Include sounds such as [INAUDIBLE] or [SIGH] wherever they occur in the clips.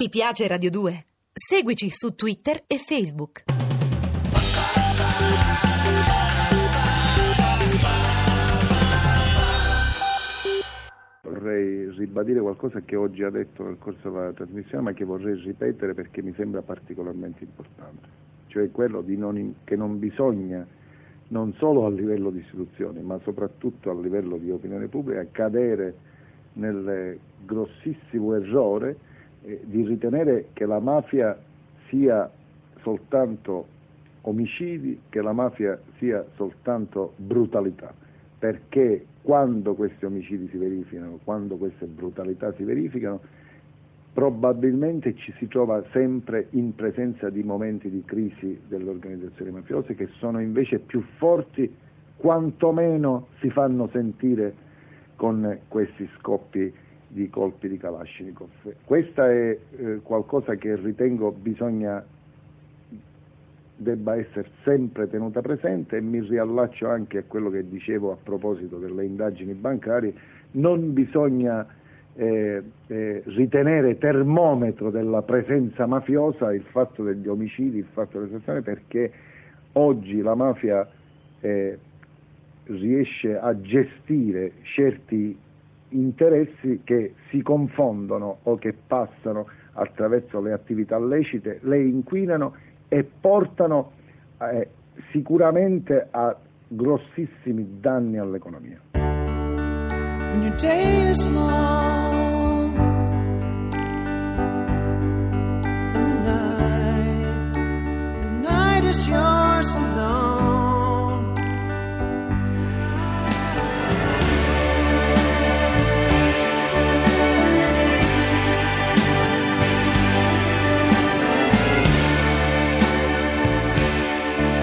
Ti piace Radio 2? Seguici su Twitter e Facebook. Vorrei ribadire qualcosa che oggi ha detto nel corso della trasmissione, ma che vorrei ripetere perché mi sembra particolarmente importante, cioè quello non, che non bisogna, non solo a livello di istituzioni, ma soprattutto a livello di opinione pubblica, cadere nel grossissimo errore eh, di ritenere che la mafia sia soltanto omicidi, che la mafia sia soltanto brutalità, perché quando questi omicidi si verificano, quando queste brutalità si verificano, probabilmente ci si trova sempre in presenza di momenti di crisi delle organizzazioni mafiose che sono invece più forti, quantomeno si fanno sentire con questi scoppi di colpi di Kalashnikov. Questa è eh, qualcosa che ritengo bisogna debba essere sempre tenuta presente e mi riallaccio anche a quello che dicevo a proposito delle indagini bancarie, non bisogna eh, eh, ritenere termometro della presenza mafiosa il fatto degli omicidi, il fatto dell'esazione, perché oggi la mafia eh, riesce a gestire certi interessi che si confondono o che passano attraverso le attività lecite, le inquinano e portano eh, sicuramente a grossissimi danni all'economia.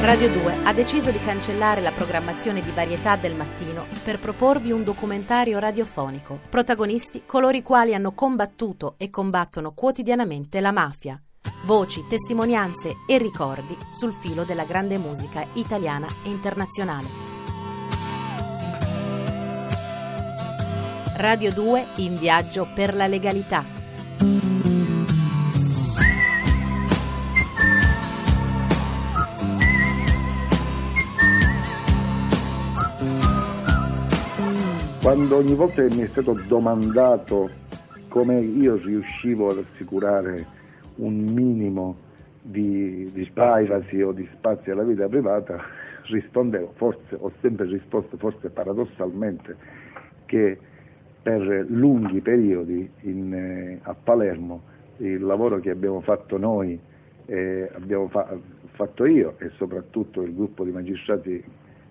Radio 2 ha deciso di cancellare la programmazione di varietà del mattino per proporvi un documentario radiofonico. Protagonisti coloro i quali hanno combattuto e combattono quotidianamente la mafia. Voci, testimonianze e ricordi sul filo della grande musica italiana e internazionale. Radio 2 in viaggio per la legalità Quando ogni volta che mi è stato domandato come io riuscivo ad assicurare un minimo di, di privacy o di spazio alla vita privata, rispondevo, forse ho sempre risposto, forse paradossalmente, che per lunghi periodi in, eh, a Palermo il lavoro che abbiamo fatto noi, eh, abbiamo fa- fatto io e soprattutto il gruppo di magistrati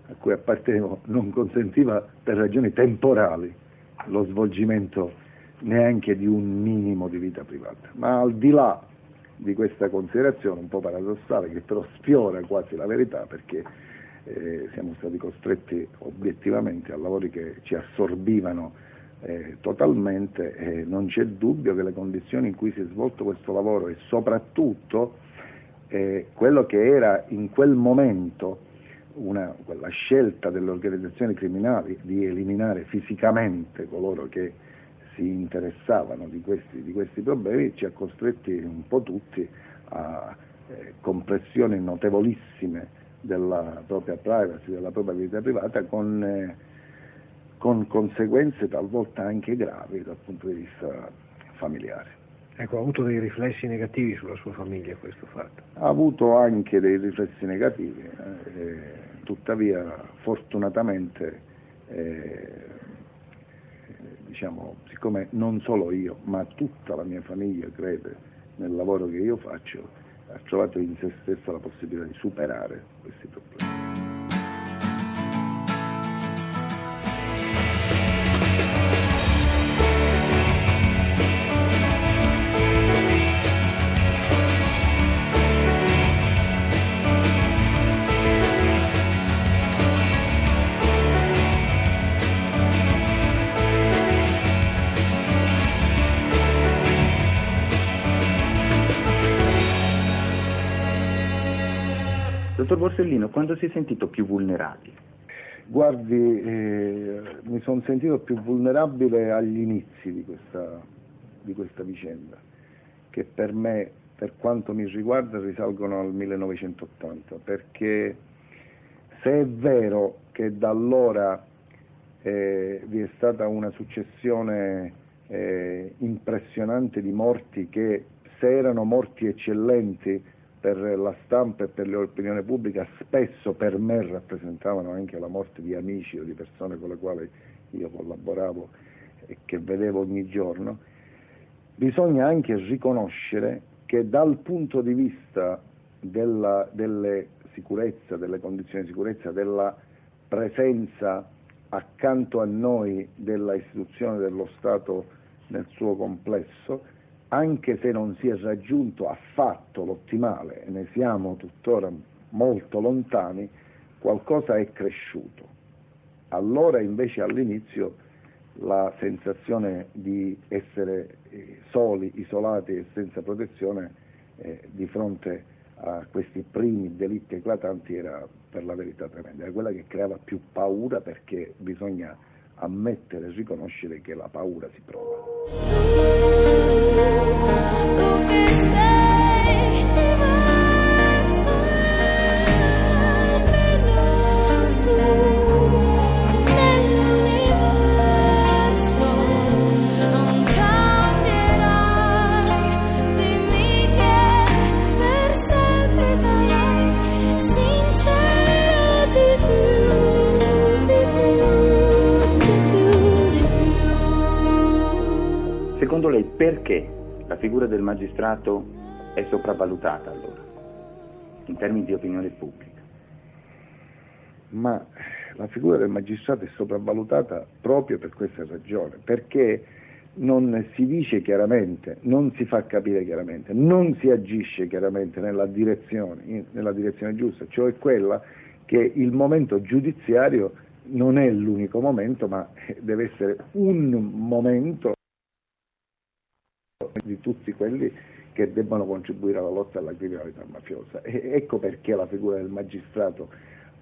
a cui appartenevo non consentiva per ragioni temporali lo svolgimento neanche di un minimo di vita privata. Ma al di là di questa considerazione un po' paradossale, che però sfiora quasi la verità, perché eh, siamo stati costretti obiettivamente a lavori che ci assorbivano eh, totalmente, eh, non c'è dubbio che le condizioni in cui si è svolto questo lavoro e soprattutto eh, quello che era in quel momento una, quella scelta delle organizzazioni criminali di eliminare fisicamente coloro che si interessavano di questi, di questi problemi ci ha costretti un po' tutti a eh, compressioni notevolissime della propria privacy, della propria vita privata con, eh, con conseguenze talvolta anche gravi dal punto di vista familiare. Ecco, ha avuto dei riflessi negativi sulla sua famiglia questo fatto? Ha avuto anche dei riflessi negativi, eh, tuttavia fortunatamente, eh, diciamo, siccome non solo io, ma tutta la mia famiglia crede nel lavoro che io faccio, ha trovato in se stessa la possibilità di superare questi problemi. Dottor Borsellino, quando si è sentito più vulnerabile? Guardi, eh, mi sono sentito più vulnerabile agli inizi di questa, di questa vicenda, che per me, per quanto mi riguarda, risalgono al 1980, perché se è vero che da allora eh, vi è stata una successione eh, impressionante di morti che se erano morti eccellenti per la stampa e per l'opinione pubblica spesso per me rappresentavano anche la morte di amici o di persone con le quali io collaboravo e che vedevo ogni giorno, bisogna anche riconoscere che dal punto di vista della, delle sicurezza, delle condizioni di sicurezza, della presenza accanto a noi della istituzione dello Stato nel suo complesso, anche se non si è raggiunto affatto l'ottimale ne siamo tuttora molto lontani, qualcosa è cresciuto. Allora invece all'inizio la sensazione di essere eh, soli, isolati e senza protezione eh, di fronte a questi primi delitti eclatanti era per la verità tremenda, era quella che creava più paura perché bisogna ammettere e riconoscere che la paura si prova. Tú que Secondo lei perché la figura del magistrato è sopravvalutata allora, in termini di opinione pubblica? Ma la figura del magistrato è sopravvalutata proprio per questa ragione, perché non si dice chiaramente, non si fa capire chiaramente, non si agisce chiaramente nella direzione, nella direzione giusta, cioè quella che il momento giudiziario non è l'unico momento, ma deve essere un momento di tutti quelli che debbano contribuire alla lotta alla criminalità mafiosa. E ecco perché la figura del magistrato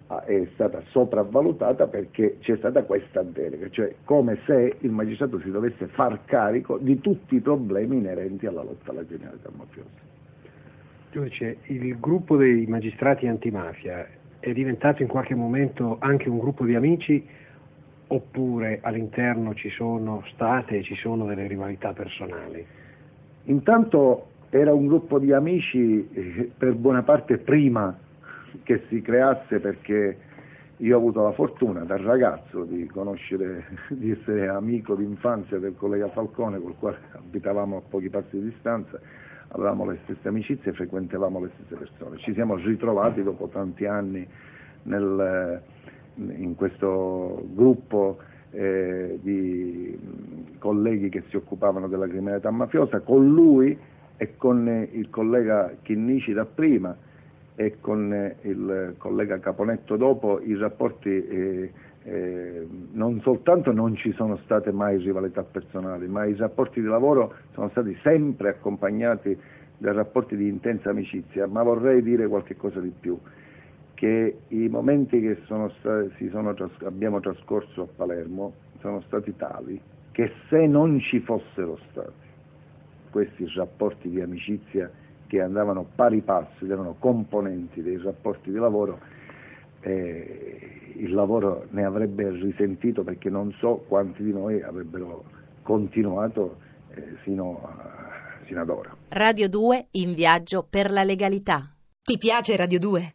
ah, è stata sopravvalutata perché c'è stata questa delega, cioè come se il magistrato si dovesse far carico di tutti i problemi inerenti alla lotta alla criminalità mafiosa. Giudice, il gruppo dei magistrati antimafia è diventato in qualche momento anche un gruppo di amici oppure all'interno ci sono state e ci sono delle rivalità personali? Intanto era un gruppo di amici eh, per buona parte prima che si creasse perché io ho avuto la fortuna da ragazzo di conoscere, [LAUGHS] di essere amico d'infanzia del collega Falcone col quale abitavamo a pochi passi di distanza, avevamo le stesse amicizie e frequentavamo le stesse persone. Ci siamo ritrovati dopo tanti anni nel, in questo gruppo eh, di colleghi che si occupavano della criminalità mafiosa, con lui e con il collega Chinnici da prima e con il collega Caponetto dopo i rapporti eh, eh, non soltanto non ci sono state mai rivalità personali, ma i rapporti di lavoro sono stati sempre accompagnati da rapporti di intensa amicizia, ma vorrei dire qualche cosa di più che i momenti che sono stati, sono, abbiamo trascorso a Palermo sono stati tali che se non ci fossero stati questi rapporti di amicizia che andavano pari passo, erano componenti dei rapporti di lavoro, eh, il lavoro ne avrebbe risentito perché non so quanti di noi avrebbero continuato eh, fino, a, fino ad ora. Radio 2 in viaggio per la legalità. Ti piace Radio 2?